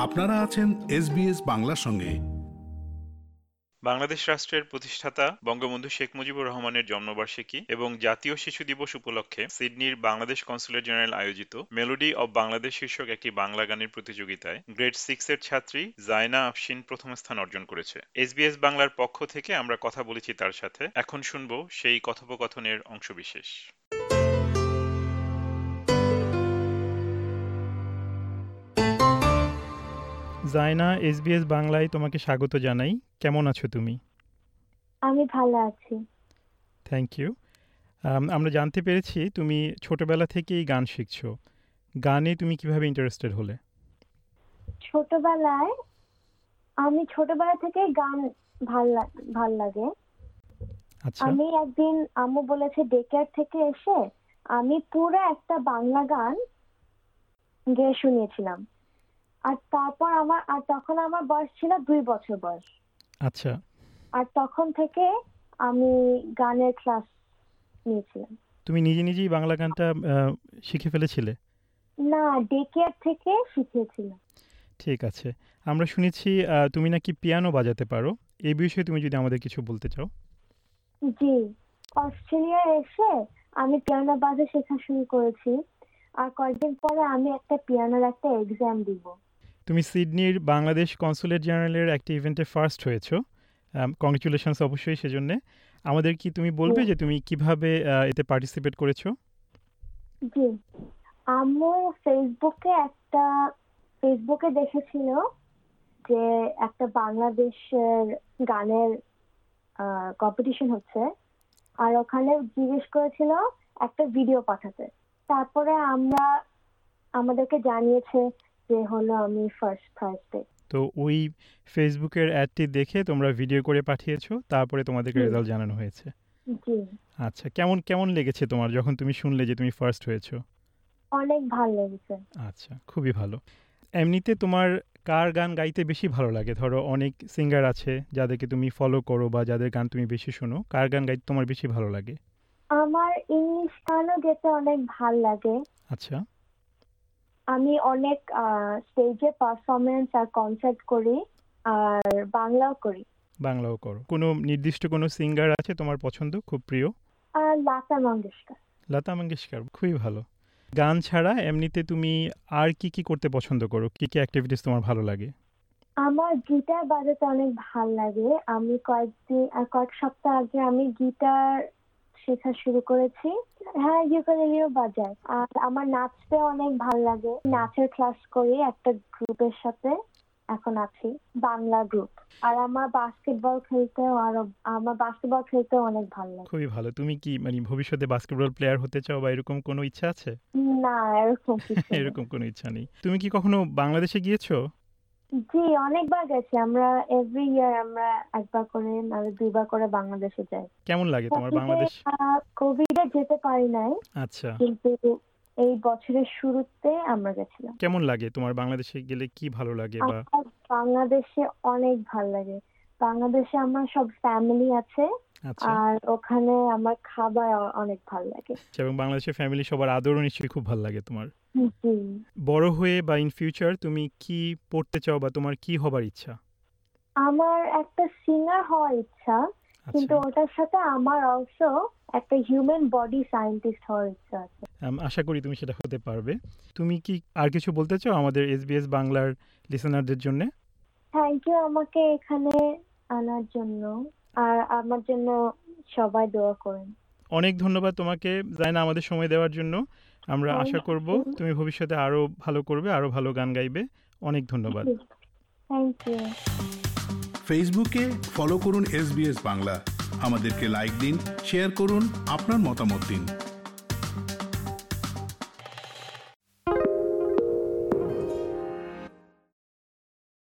আপনারা আছেন এসবিএস বাংলার সঙ্গে। বাংলাদেশ রাষ্ট্রের প্রতিষ্ঠাতা বঙ্গবন্ধু শেখ মুজিবুর রহমানের জন্মবার্ষিকী এবং জাতীয় শিশু দিবস উপলক্ষে সিডনির বাংলাদেশ কনসুলেট জেনারেল আয়োজিত মেলোডি অব বাংলাদেশ শীর্ষক একটি বাংলা গানের প্রতিযোগিতায় গ্রেড সিক্স এর ছাত্রী জায়না আফসিন প্রথম স্থান অর্জন করেছে। এসবিএস বাংলার পক্ষ থেকে আমরা কথা বলেছি তার সাথে। এখন শুনব সেই কথোপকথনের অংশবিশেষ। জায়না এসবিএস বাংলায় তোমাকে স্বাগত জানাই। কেমন আছো তুমি? আমি ভালো আছি। থ্যাংক ইউ আমরা জানতে পেরেছি তুমি ছোটবেলা থেকেই গান শিখছো। গানে তুমি কীভাবে ইন্টারেস্টেড হলে? ছোটবেলায় আমি ছোটবেলা থেকে গান ভালো ভালো লাগে। আচ্ছা। আমি একদিন আম্মু বলেছে ডেকেয়ার থেকে এসে আমি পুরো একটা বাংলা গান গেয়ে শুনিয়েছিলাম। আর তারপর আমার আর তখন আমার বয়স ছিল দুই বছর বয়স। আচ্ছা। আর তখন থেকে আমি গানের ক্লাস নিয়েছিলাম। তুমি নিজে নিজেই বাংলা গানটা শিখে ফেলেছিলে? না ডেকেয়ার থেকে শিখিয়েছিলাম। ঠিক আছে। আমরা শুনেছি তুমি নাকি পিয়ানো বাজাতে পারো। এই বিষয়ে তুমি যদি আমাদের কিছু বলতে চাও। জি। অস্ট্রেলিয়া এসে আমি পিয়ানো বাজা শেখা শুরু করেছি। আর কয়েকদিন পরে আমি একটা পিয়ানোর একটা এক্সাম দিব। তুমি সিডনির বাংলাদেশ কনসুলেট জেনারেলের একটা ইভেন্টে ফার্স্ট হয়েছো। কংগ্রেচুলেশনস অবশ্যই সেজন্যে। আমাদের কি তুমি বলবে যে তুমি কীভাবে এতে পার্টিসিপেট করেছ? জি। আম্মু ফেসবুকে একটা ফেসবুকে দেখেছিল যে একটা বাংলাদেশের গানের কম্পিটিশন হচ্ছে। আর ওখানে জিজ্ঞেস করেছিল একটা ভিডিও পাঠাতে। তারপরে আমরা আমাদেরকে জানিয়েছে যে হলো আমি ফার্স্ট থার্সডে তো ওই ফেসবুকের অ্যাডটি দেখে তোমরা ভিডিও করে পাঠিয়েছো তারপরে তোমাদেরকে রেজাল্ট জানানো হয়েছে। জি। আচ্ছা কেমন কেমন লেগেছে তোমার যখন তুমি শুনলে যে তুমি ফার্স্ট হয়েছো? অনেক ভালো লেগেছে। আচ্ছা খুবই ভালো। এমনিতে তোমার কার গান গাইতে বেশি ভালো লাগে? ধরো অনেক সিঙ্গার আছে যাদেরকে তুমি ফলো করো বা যাদের গান তুমি বেশি শোনো কার গান গাইতে তোমার বেশি ভালো লাগে? আমার ইংলিশ গানও গেতে অনেক ভালো লাগে। আচ্ছা। আমি অনেক স্টেজে পারফরমেন্স আর কনসার্ট করি আর বাংলাও করি। বাংলাও করো। কোনো নির্দিষ্ট কোনো সিঙ্গার আছে তোমার পছন্দ? খুব প্রিয়? লতা মঙ্গেশকর। লতা মঙ্গেশকর খুবই ভালো। গান ছাড়া এমনিতে তুমি আর কি কি করতে পছন্দ করো? কি কি অ্যাক্টিভিটিস তোমার ভালো লাগে? আমার গিটার বাজাতে অনেক ভালো লাগে। আমি কয়েকদিন কয়েক সপ্তাহ আগে আমি গিটার শেখা শুরু করেছি। হ্যাঁ ইউকেলেলিও বাজাই আর আমার নাচতে অনেক ভালো লাগে। নাচের ক্লাস করি একটা গ্রুপের সাথে। এখন আছি বাংলা গ্রুপ আর আমার বাস্কেটবল খেলতেও আরও আমার বাস্কেটবল খেলতেও অনেক ভালো লাগে। খুবই ভালো। তুমি কি মানে ভবিষ্যতে বাস্কেটবল প্লেয়ার হতে চাও বা এরকম কোনো ইচ্ছা আছে? না এরকম কিছু এরকম কোনো ইচ্ছা নেই। তুমি কি কখনো বাংলাদেশে গিয়েছো? জি অনেকবার গেছি। আমরা এভরি ইয়ার আমরা একবার করে নাহলে দুইবার করে বাংলাদেশে যাই। কেমন লাগে তোমার বাংলাদেশ? কোভিডে যেতে পারি নাই। আচ্ছা। কিন্তু এই বছরের শুরুতে আমরা গেছিলাম। কেমন লাগে তোমার বাংলাদেশে গেলে কি ভালো লাগে বা আমার বাংলাদেশে অনেক ভালো লাগে। বাংলাদেশে আমার সব ফ্যামিলি আছে। আচ্ছা। আর ওখানে আমার খাবার অনেক ভালো লাগে। আচ্ছা, এবং বাংলাদেশের ফ্যামিলি সবার আদরও নিশ্চয়ই খুব ভালো লাগে তোমার। বড় হয়ে বা ইন ফিউচার তুমি কি পড়তে চাও বা তোমার কি হবার ইচ্ছা? আমার একটা সিঙ্গার হওয়ার ইচ্ছা কিন্তু আচ্ছা ওটার সাথে আমার অলসো একটা হিউম্যান বডি সায়েন্টিস্ট হওয়ার ইচ্ছা আছে। আশা করি তুমি সেটা হতে পারবে। তুমি কি আর কিছু বলতে চাও আমাদের এসবিএস বাংলার লিসেনারদের জন্য? থ্যাংক ইউ আমাকে এখানে আনার জন্য। আর আমার জন্য সবাই দোয়া করেন। অনেক ধন্যবাদ তোমাকে জানা আমাদের সময় দেওয়ার জন্য। আমরা আশা করব তুমি ভবিষ্যতে আরও ভালো করবে আরও ভালো গান গাইবে। অনেক ধন্যবাদ। থ্যাংক ইউ ফেসবুকে ফলো করুন এস বাংলা। আমাদেরকে লাইক দিন শেয়ার করুন আপনার মতামত দিন।